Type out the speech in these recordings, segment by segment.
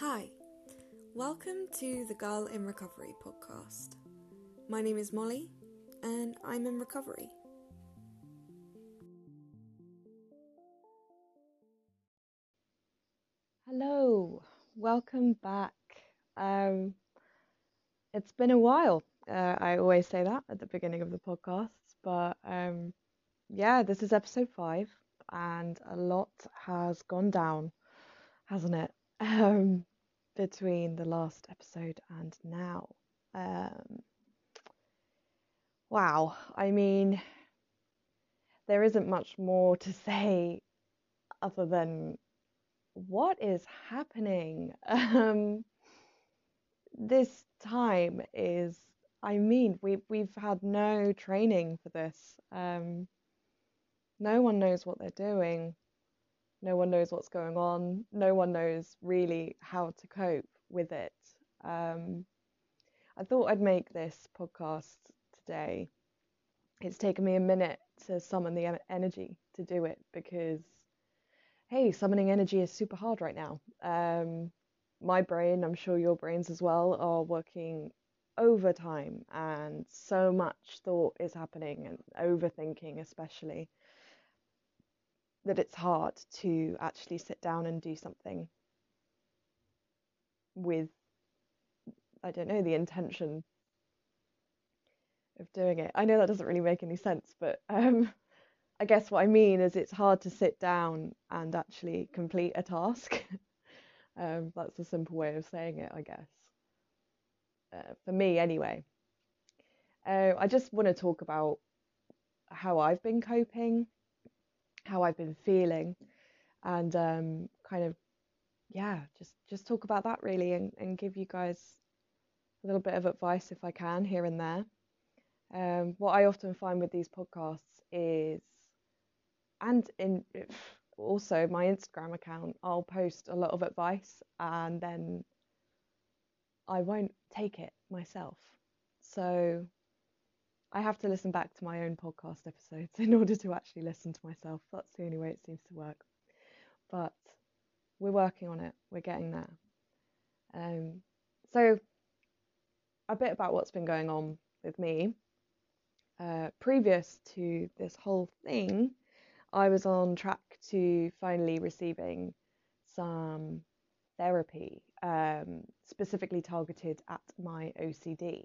Hi, welcome to the Girl in Recovery podcast. My name is Molly, and I'm in recovery. Hello, welcome back. Um, it's been a while. Uh, I always say that at the beginning of the podcast, but um, yeah, this is episode five, and a lot has gone down, hasn't it? Um, between the last episode and now. Um, wow, I mean, there isn't much more to say other than what is happening? Um, this time is, I mean, we we've had no training for this. Um, no one knows what they're doing. No one knows what's going on. No one knows really how to cope with it. Um, I thought I'd make this podcast today. It's taken me a minute to summon the energy to do it because, hey, summoning energy is super hard right now. Um, my brain, I'm sure your brains as well, are working overtime, and so much thought is happening, and overthinking, especially that it's hard to actually sit down and do something with, I don't know, the intention of doing it. I know that doesn't really make any sense, but um, I guess what I mean is it's hard to sit down and actually complete a task. um, that's a simple way of saying it, I guess. Uh, for me, anyway. Uh, I just want to talk about how I've been coping how I've been feeling and um, kind of yeah just just talk about that really and, and give you guys a little bit of advice if I can here and there. Um, what I often find with these podcasts is and in also my Instagram account I'll post a lot of advice and then I won't take it myself. So I have to listen back to my own podcast episodes in order to actually listen to myself. That's the only way it seems to work. But we're working on it. We're getting there. Um, so a bit about what's been going on with me. Uh, previous to this whole thing, I was on track to finally receiving some therapy, um, specifically targeted at my OCD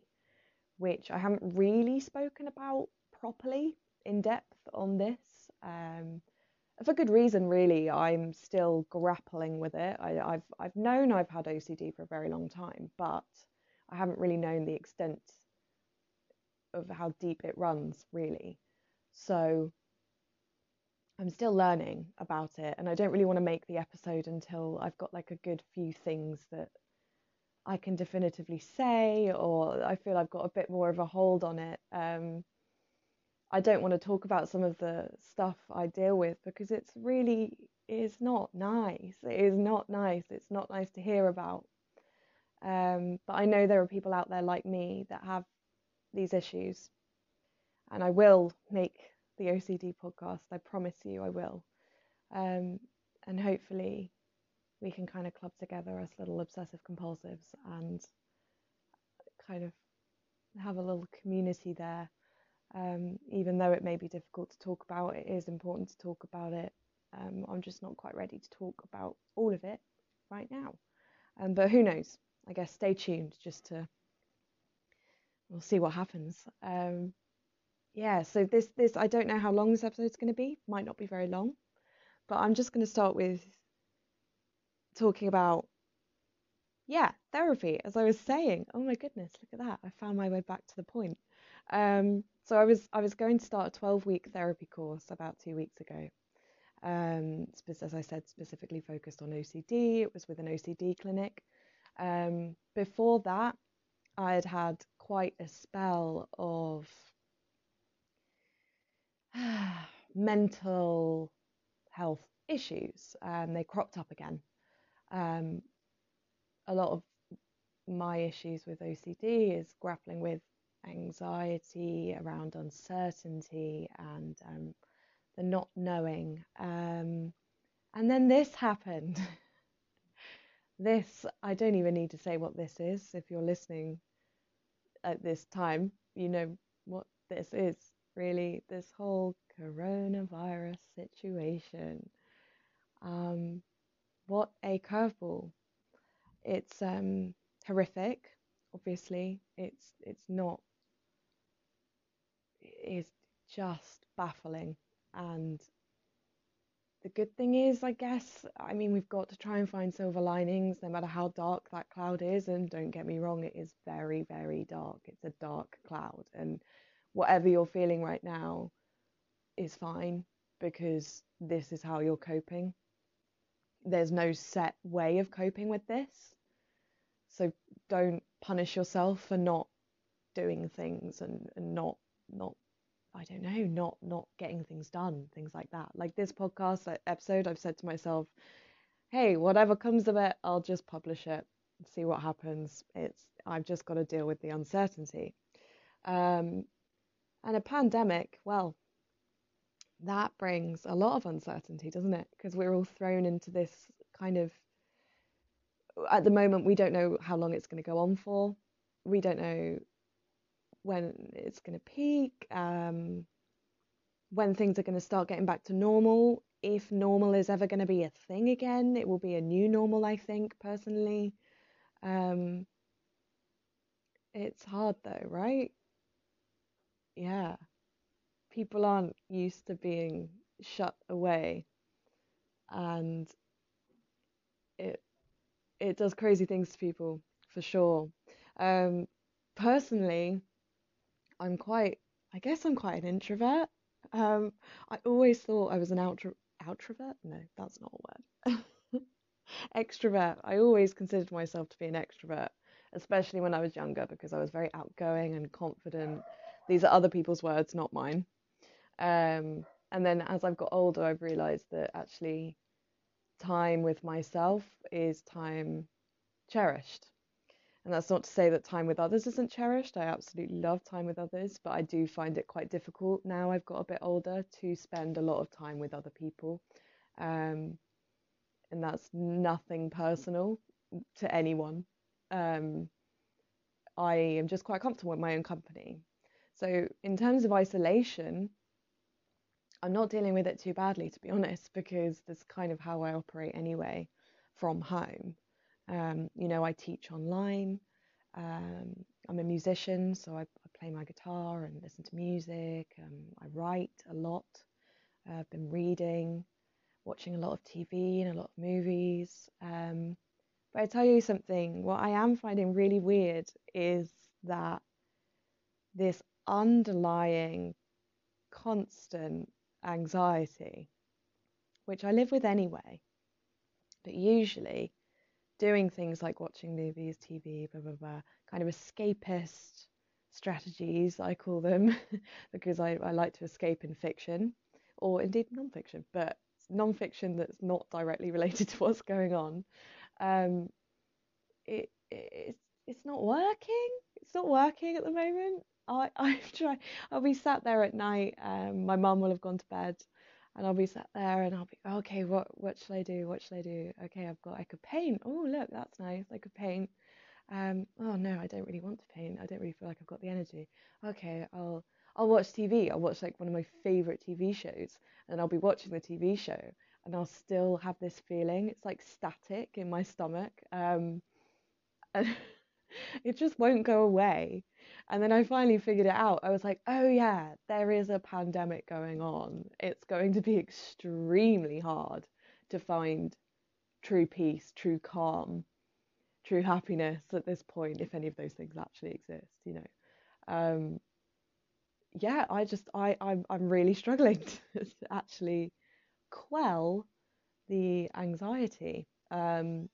which I haven't really spoken about properly in depth on this. Um, for good reason, really. I'm still grappling with it. I, have I've known I've had OCD for a very long time, but I haven't really known the extent of how deep it runs, really. So I'm still learning about it, and I don't really want to make the episode until I've got like a good few things that I can definitively say, or I feel I've got a bit more of a hold on it. Um, I don't want to talk about some of the stuff I deal with because it's really is not nice. It is not nice. It's not nice to hear about. Um, but I know there are people out there like me that have these issues, and I will make the OCD podcast. I promise you, I will. Um, and hopefully, we can kind of club together as little obsessive compulsives and kind of have a little community there. Um, even though it may be difficult to talk about, it is important to talk about it. Um, I'm just not quite ready to talk about all of it right now. Um, but who knows? I guess stay tuned just to we'll see what happens. Um, yeah, so this this I don't know how long this episode's going to be. Might not be very long, but I'm just going to start with talking about yeah therapy as i was saying. Oh my goodness look at that. I found my way back to the point. Um, so i was i was going to start a 12 week therapy course about two weeks ago. Um, as i said specifically focused on ocd it was with an ocd clinic. Um, before that i had had quite a spell of mental health issues and they cropped up again um, a lot of my issues with OCD is grappling with anxiety around uncertainty and um, the not knowing. Um, and then this happened. this, I don't even need to say what this is. If you're listening at this time, you know what this is really this whole coronavirus situation. Um, what a curveball. It's um, horrific, obviously. It's it's not it's just baffling and the good thing is, I guess, I mean, we've got to try and find silver linings no matter how dark that cloud is. And don't get me wrong, it is very, very dark. It's a dark cloud. And whatever you're feeling right now is fine because this is how you're coping. There's no set way of coping with this. So don't punish yourself for not doing things and, and not not I don't know, not not getting things done, things like that. Like this podcast episode, I've said to myself, hey, whatever comes of it, I'll just publish it, see what happens. It's I've just got to deal with the uncertainty. Um, and a pandemic, well, that brings a lot of uncertainty, doesn't it? Because we're all thrown into this kind of at the moment we don't know how long it's going to go on for. We don't know when it's going to peak, um, when things are going to start getting back to normal. If normal is ever going to be a thing again, it will be a new normal, I think, personally. Um, it's hard though, right? Yeah. People aren't used to being shut away and it it does crazy things to people for sure. Um, personally, I'm quite, I guess I'm quite an introvert. Um, I always thought I was an outra, outrovert. No, that's not a word. extrovert. I always considered myself to be an extrovert, especially when I was younger because I was very outgoing and confident. These are other people's words, not mine. Um, and then as I've got older, I've realized that actually time with myself is time cherished. And that's not to say that time with others isn't cherished. I absolutely love time with others, but I do find it quite difficult now I've got a bit older to spend a lot of time with other people. Um, and that's nothing personal to anyone. Um, I am just quite comfortable with my own company. So, in terms of isolation, I'm not dealing with it too badly, to be honest, because that's kind of how I operate anyway from home. Um, you know, I teach online. Um, I'm a musician, so I, I, play my guitar and listen to music. Um, I write a lot. Uh, I've been reading, watching a lot of TV and a lot of movies. Um, but I tell you something, what I am finding really weird is that this underlying constant anxiety, which I live with anyway, but usually doing things like watching movies, TV, blah, blah, blah, kind of escapist strategies, I call them, because I, I like to escape in fiction or indeed non-fiction, but non-fiction that's not directly related to what's going on. Um, it, it, it's, it's not working. It's not working at the moment. I, I've tried, I'll be sat there at night. Um, my mum will have gone to bed and I'll be sat there and I'll be okay what what should I do? What shall I do? Okay I've got I could paint. Oh look that's nice I could paint. Um oh no I don't really want to paint. I don't really feel like I've got the energy. Okay I'll I'll watch TV I'll watch like one of my favorite TV shows and I'll be watching the TV show and I'll still have this feeling. It's like static in my stomach um and it just won't go away and then I finally figured it out. I was like, oh, yeah, there is a pandemic going on. It's going to be extremely hard to find true peace, true calm, true happiness at this point, if any of those things actually exist, you know. Um, yeah, I just, I, I'm, I'm really struggling to actually quell the anxiety. Um,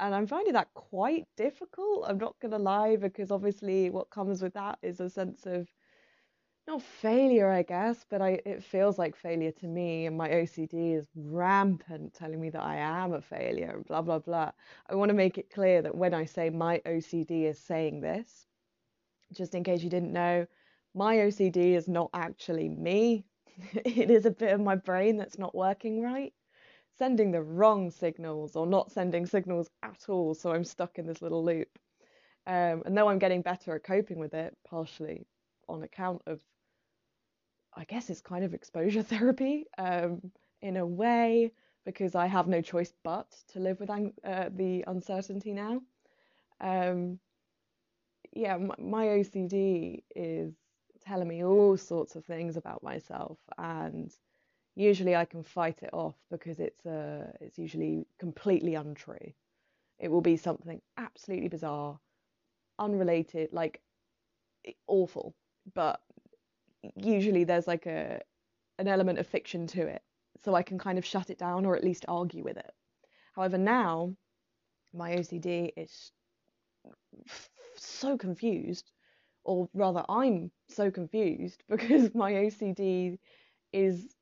and I'm finding that quite difficult. I'm not going to lie, because obviously, what comes with that is a sense of not failure, I guess, but I it feels like failure to me, and my OCD is rampant, telling me that I am a failure, and blah blah blah. I want to make it clear that when I say my OCD is saying this, just in case you didn't know, my OCD is not actually me. it is a bit of my brain that's not working right. Sending the wrong signals or not sending signals at all. So I'm stuck in this little loop. Um, and though I'm getting better at coping with it, partially on account of, I guess it's kind of exposure therapy um, in a way, because I have no choice but to live with uh, the uncertainty now. Um, yeah, my, my OCD is telling me all sorts of things about myself and usually I can fight it off because it's uh, it's usually completely untrue. It will be something absolutely bizarre, unrelated, like awful, but usually there's like a an element of fiction to it, so I can kind of shut it down or at least argue with it. However, now my OCD is so confused, or rather, I'm so confused because my OCD is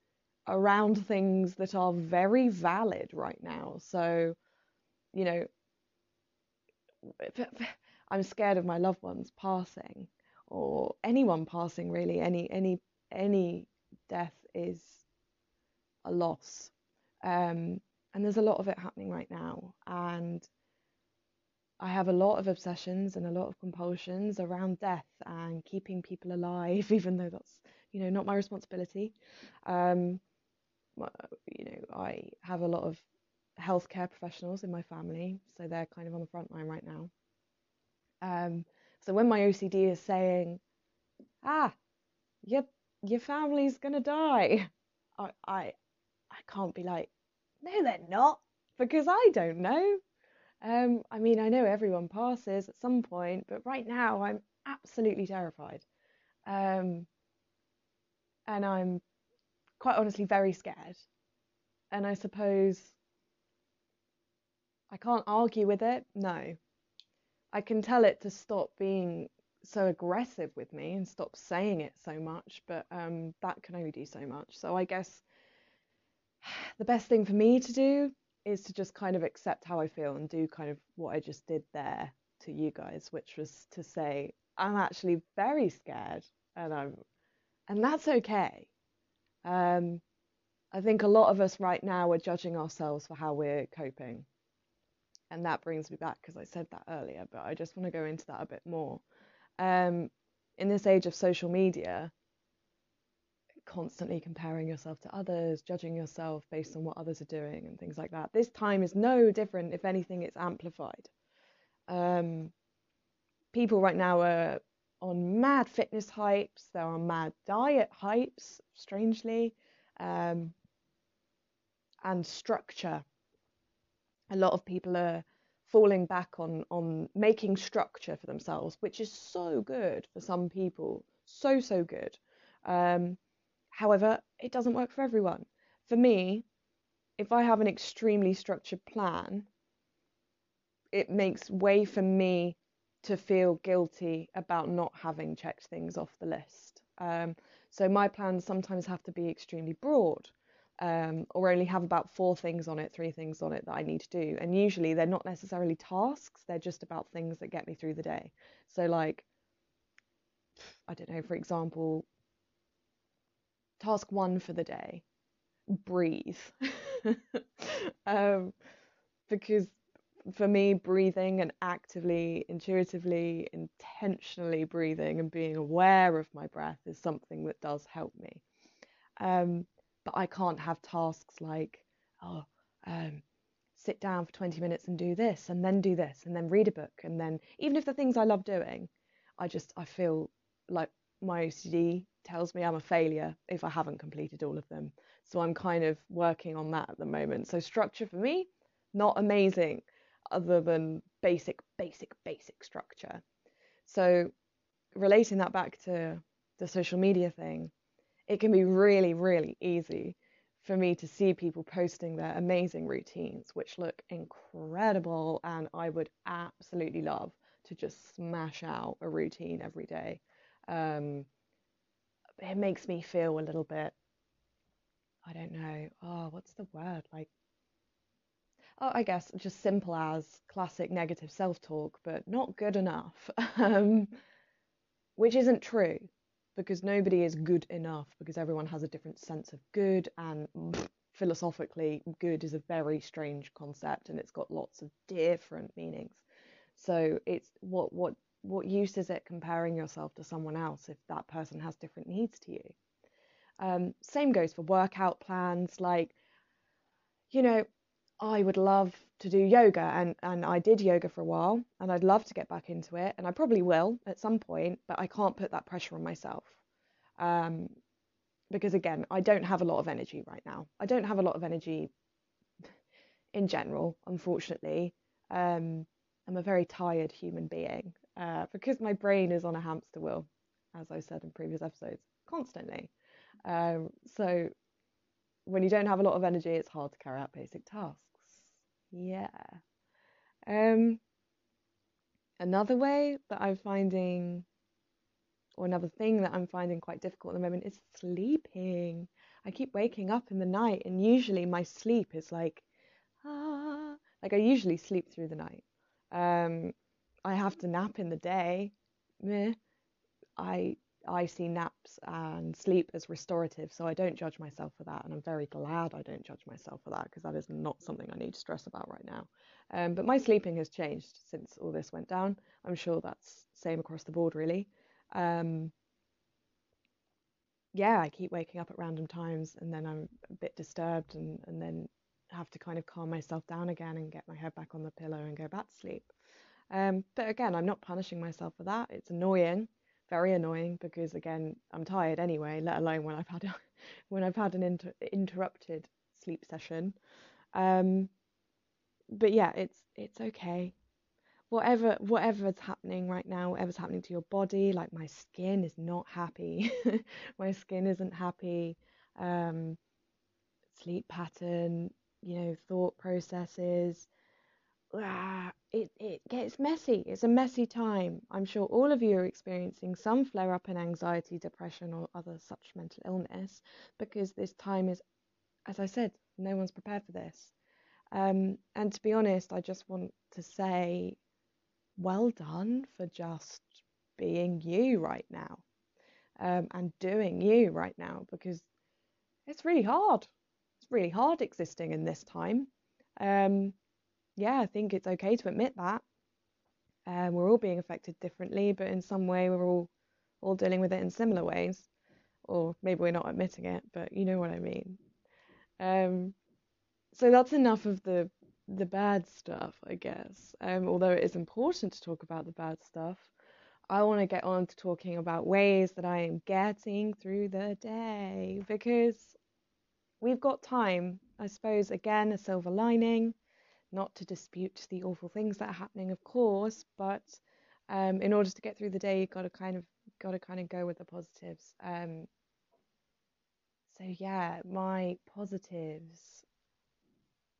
around things that are very valid right now. So, you know, I'm scared of my loved ones passing or anyone passing really. Any any any death is a loss. Um, and there's a lot of it happening right now. And I have a lot of obsessions and a lot of compulsions around death and keeping people alive even though that's you know not my responsibility. Um, you know, I have a lot of healthcare professionals in my family, so they're kind of on the front line right now. Um, so when my OCD is saying, "Ah, your your family's gonna die," I I I can't be like, "No, they're not," because I don't know. Um, I mean, I know everyone passes at some point, but right now I'm absolutely terrified. Um, and I'm quite honestly very scared. And I suppose I can't argue with it. No. I can tell it to stop being so aggressive with me and stop saying it so much, but um, that can only do so much. So I guess the best thing for me to do is to just kind of accept how I feel and do kind of what I just did there to you guys, which was to say I'm actually very scared and I'm and that's okay. Um, I think a lot of us right now are judging ourselves for how we're coping. And that brings me back because I said that earlier, but I just want to go into that a bit more. Um, in this age of social media, constantly comparing yourself to others, judging yourself based on what others are doing, and things like that. This time is no different. If anything, it's amplified. Um, people right now are on mad fitness hypes, they're on mad diet hypes, strangely, um, and structure. A lot of people are falling back on on making structure for themselves, which is so good for some people, so so good. Um, however, it doesn't work for everyone. For me, if I have an extremely structured plan, it makes way for me to feel guilty about not having checked things off the list. Um, so my plans sometimes have to be extremely broad um, or only have about four things on it, three things on it that I need to do. And usually they're not necessarily tasks, they're just about things that get me through the day. So, like, I don't know, for example, task one for the day breathe. um, because for me, breathing and actively, intuitively, intentionally breathing and being aware of my breath is something that does help me. Um, but I can't have tasks like, oh, um, sit down for 20 minutes and do this, and then do this, and then read a book, and then even if the things I love doing, I just I feel like my OCD tells me I'm a failure if I haven't completed all of them. So I'm kind of working on that at the moment. So structure for me, not amazing other than basic, basic, basic structure. So, relating that back to the social media thing, it can be really, really easy for me to see people posting their amazing routines, which look incredible, and I would absolutely love to just smash out a routine every day. Um, it makes me feel a little bit, I don't know, oh, what's the word? Like oh, I guess just simple as classic negative self talk, but not good enough, um, which isn't true because nobody is good enough because everyone has a different sense of good and philosophically, good is a very strange concept and it's got lots of different meanings. So it's what what what use is it comparing yourself to someone else if that person has different needs to you? Um, same goes for workout plans. Like, you know, I would love to do yoga and, and I did yoga for a while and I'd love to get back into it and I probably will at some point, but I can't put that pressure on myself. Um, because again, I don't have a lot of energy right now. I don't have a lot of energy in general, unfortunately. Um, I'm a very tired human being uh, because my brain is on a hamster wheel, as I said in previous episodes, constantly. Um, so when you don't have a lot of energy, it's hard to carry out basic tasks. Yeah. Um, another way that I'm finding, or another thing that I'm finding quite difficult at the moment is sleeping. I keep waking up in the night, and usually my sleep is like, ah, like I usually sleep through the night. Um, I have to nap in the day. Meh. I I see naps and sleep as restorative, so I don't judge myself for that, and I'm very glad I don't judge myself for that because that is not something I need to stress about right now. Um, but my sleeping has changed since all this went down. I'm sure that's same across the board, really. Um, yeah, I keep waking up at random times, and then I'm a bit disturbed, and and then have to kind of calm myself down again and get my head back on the pillow and go back to sleep. Um, but again, I'm not punishing myself for that. It's annoying very annoying because again I'm tired anyway, let alone when I've had a, when I've had an inter- interrupted sleep session. Um, but yeah, it's it's okay. Whatever whatever's happening right now, whatever's happening to your body, like my skin is not happy. my skin isn't happy. Um, sleep pattern, you know, thought processes, ah, it, it gets messy. It's a messy time. I'm sure all of you are experiencing some flare up in anxiety, depression, or other such mental illness because this time is, as I said, no one's prepared for this. Um, and to be honest, I just want to say, well done for just being you right now um, and doing you right now because it's really hard. It's really hard existing in this time. Um, yeah, I think it's okay to admit that. Um, we're all being affected differently, but in some way we're all all dealing with it in similar ways, or maybe we're not admitting it, but you know what I mean. Um, so that's enough of the the bad stuff, I guess. Um, although it is important to talk about the bad stuff, I want to get on to talking about ways that I am getting through the day because we've got time. I suppose again a silver lining not to dispute the awful things that are happening, of course, but um, in order to get through the day, you've got to kind of got to kind of go with the positives. Um, so yeah, my positives.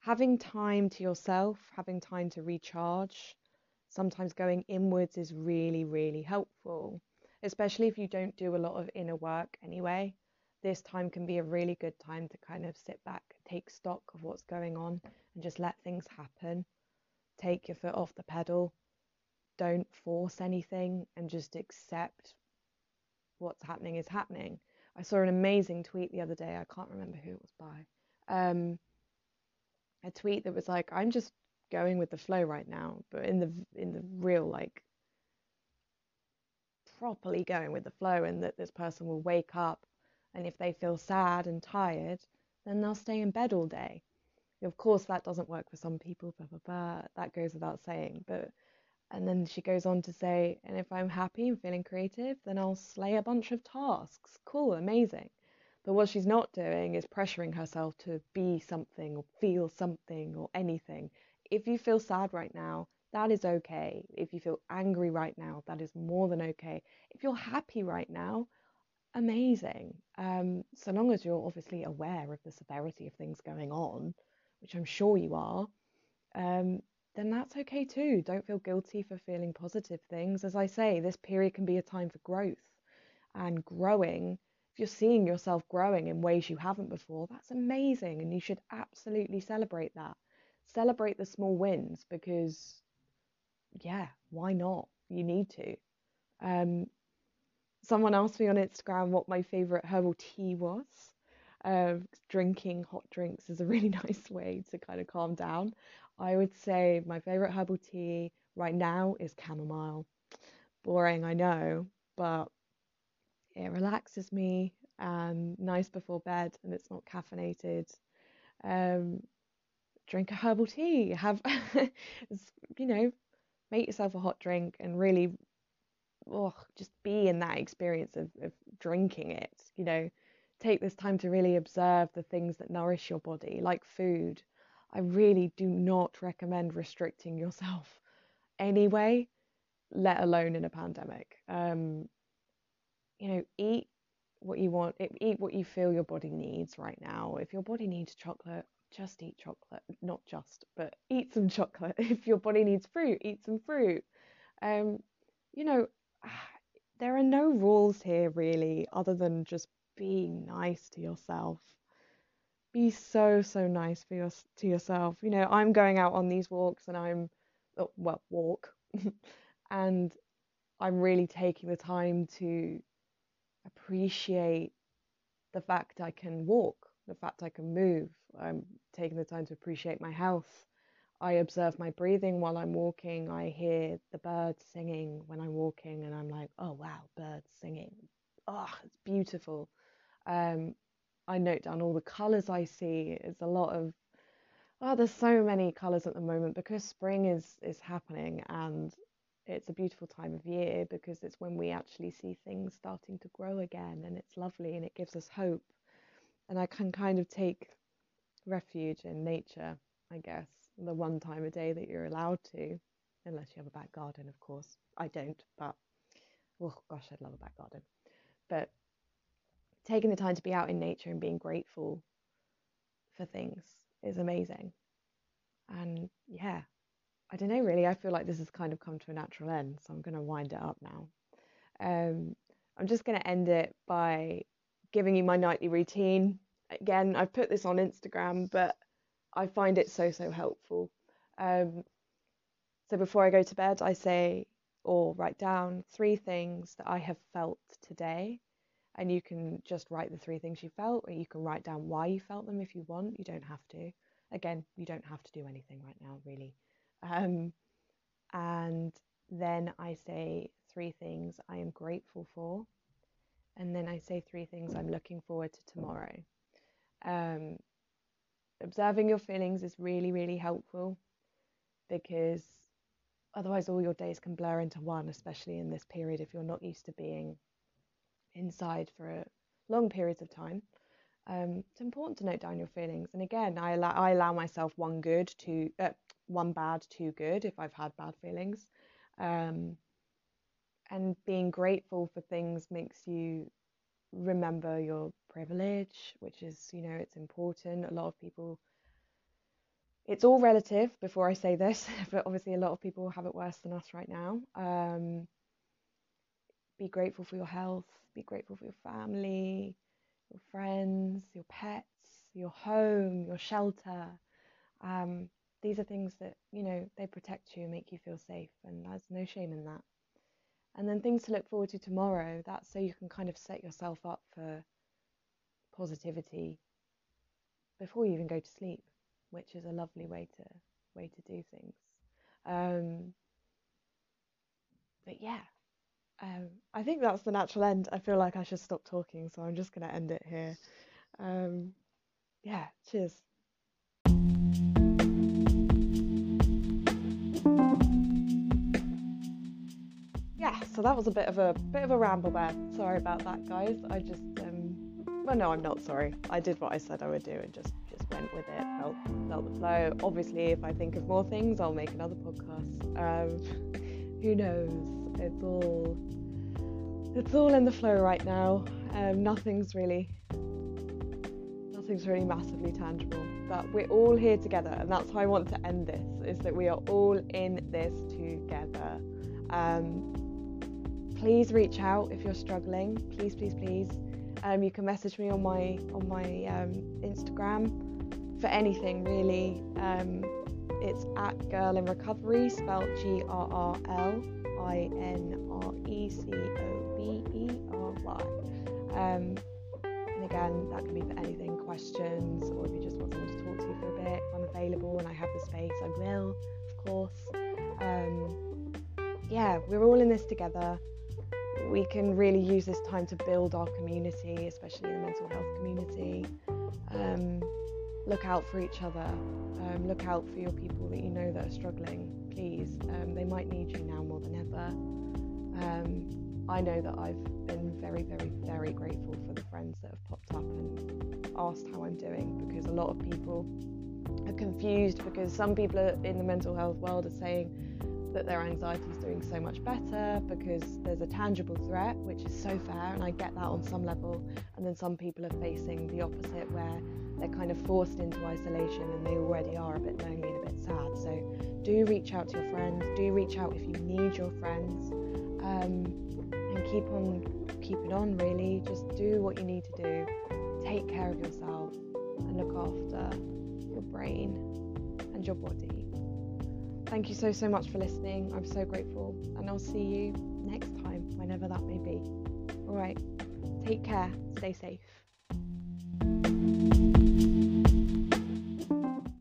Having time to yourself, having time to recharge, sometimes going inwards is really, really helpful, especially if you don't do a lot of inner work anyway. This time can be a really good time to kind of sit back, take stock of what's going on, and just let things happen. Take your foot off the pedal. Don't force anything and just accept what's happening is happening. I saw an amazing tweet the other day. I can't remember who it was by. Um, a tweet that was like, "I'm just going with the flow right now," but in the in the real like properly going with the flow, and that this person will wake up, and if they feel sad and tired, then they'll stay in bed all day. Of course, that doesn't work for some people, blah, blah, blah. That goes without saying. But, and then she goes on to say, and if I'm happy and feeling creative, then I'll slay a bunch of tasks. Cool, amazing. But what she's not doing is pressuring herself to be something or feel something or anything. If you feel sad right now, that is okay. If you feel angry right now, that is more than okay. If you're happy right now, amazing. Um, so long as you're obviously aware of the severity of things going on, which I'm sure you are, um, then that's okay too. Don't feel guilty for feeling positive things. As I say, this period can be a time for growth and growing. If you're seeing yourself growing in ways you haven't before, that's amazing and you should absolutely celebrate that. Celebrate the small wins because, yeah, why not? You need to. Um, someone asked me on Instagram what my favorite herbal tea was. Uh, drinking hot drinks is a really nice way to kind of calm down. I would say my favorite herbal tea right now is chamomile. Boring, I know, but it relaxes me and nice before bed and it's not caffeinated. Um, drink a herbal tea. Have, you know, make yourself a hot drink and really, oh, just be in that experience of, of drinking it. You know, take this time to really observe the things that nourish your body, like food. I really do not recommend restricting yourself anyway, let alone in a pandemic. Um, you know, eat what you want, eat what you feel your body needs right now. If your body needs chocolate, just eat chocolate. Not just, but eat some chocolate. If your body needs fruit, eat some fruit. Um, you know, there are no rules here really, other than just being nice to yourself. Be so so nice for your to yourself. You know, I'm going out on these walks and I'm oh, well walk, and I'm really taking the time to appreciate the fact I can walk, the fact I can move. I'm taking the time to appreciate my health. I observe my breathing while I'm walking. I hear the birds singing when I'm walking, and I'm like, oh wow, birds singing. Oh, it's beautiful. Um, I note down all the colours I see. It's a lot of oh, there's so many colours at the moment because spring is is happening, and it's a beautiful time of year because it's when we actually see things starting to grow again and it's lovely and it gives us hope. And I can kind of take refuge in nature, I guess, the one time a day that you're allowed to, unless you have a back garden, of course. I don't, but oh gosh, I'd love a back garden. But taking the time to be out in nature and being grateful for things is amazing. And yeah, I don't know really. I feel like this has kind of come to a natural end, so I'm going to wind it up now. Um, I'm just going to end it by giving you my nightly routine. Again, I've put this on Instagram, but I find it so, so helpful. Um, so before I go to bed, I say or write down three things that I have felt today. And you can just write the three things you felt, or you can write down why you felt them if you want. You don't have to. Again, you don't have to do anything right now, really. Um, and then I say three things I am grateful for. And then I say three things I'm looking forward to tomorrow. Um, observing your feelings is really, really helpful because otherwise all your days can blur into one, especially in this period if you're not used to being inside for long periods of time. Um, it's important to note down your feelings. And again, I allow, I allow myself one good, two, uh, one bad, two good if I've had bad feelings. Um, and being grateful for things makes you remember your privilege, which is, you know, it's important. A lot of people, it's all relative before I say this, but obviously a lot of people have it worse than us right now. Um, be grateful for your health, be grateful for your family, your friends, your pets, your home, your shelter. Um, these are things that, you know, they protect you, make you feel safe, and there's no shame in that. And then things to look forward to tomorrow, that's so you can kind of set yourself up for positivity before you even go to sleep, which is a lovely way to way to do things. Um, but yeah, um, I think that's the natural end. I feel like I should stop talking, so I'm just going to end it here. Um, yeah, cheers. Yeah, so that was a bit of a bit of a ramble there. Sorry about that, guys. I just well, no, I'm not sorry. I did what I said I would do and just just went with it. Felt felt the flow. Obviously, if I think of more things, I'll make another podcast. Um, who knows? It's all it's all in the flow right now. Um, nothing's really nothing's really massively tangible. But we're all here together, and that's how I want to end this: is that we are all in this together. Um, please reach out if you're struggling. Please, please, please. Um, you can message me on my on my um, Instagram for anything really. Um, it's at Girl in Recovery, spelled G R R L I N R E C O V E R Y. Um, And again, that can be for anything questions, or if you just want someone to talk to for a bit. I'm available and I have the space, I will, of course. Um, yeah, we're all in this together. We can really use this time to build our community, especially the mental health community. Um, look out for each other. Um, look out for your people that you know that are struggling, please. Um, they might need you now more than ever. Um, I know that I've been very, very, very grateful for the friends that have popped up and asked how I'm doing because a lot of people are confused because some people in the mental health world are saying that their anxiety is doing so much better because there's a tangible threat, which is so fair, and I get that on some level. And then some people are facing the opposite, where they're kind of forced into isolation and they already are a bit lonely and a bit sad. So do reach out to your friends, do reach out if you need your friends, um, and keep on keeping on really. Just do what you need to do, take care of yourself, and look after your brain and your body. Thank you so, so much for listening. I'm so grateful, and I'll see you next time, whenever that may be. All right, take care, stay safe.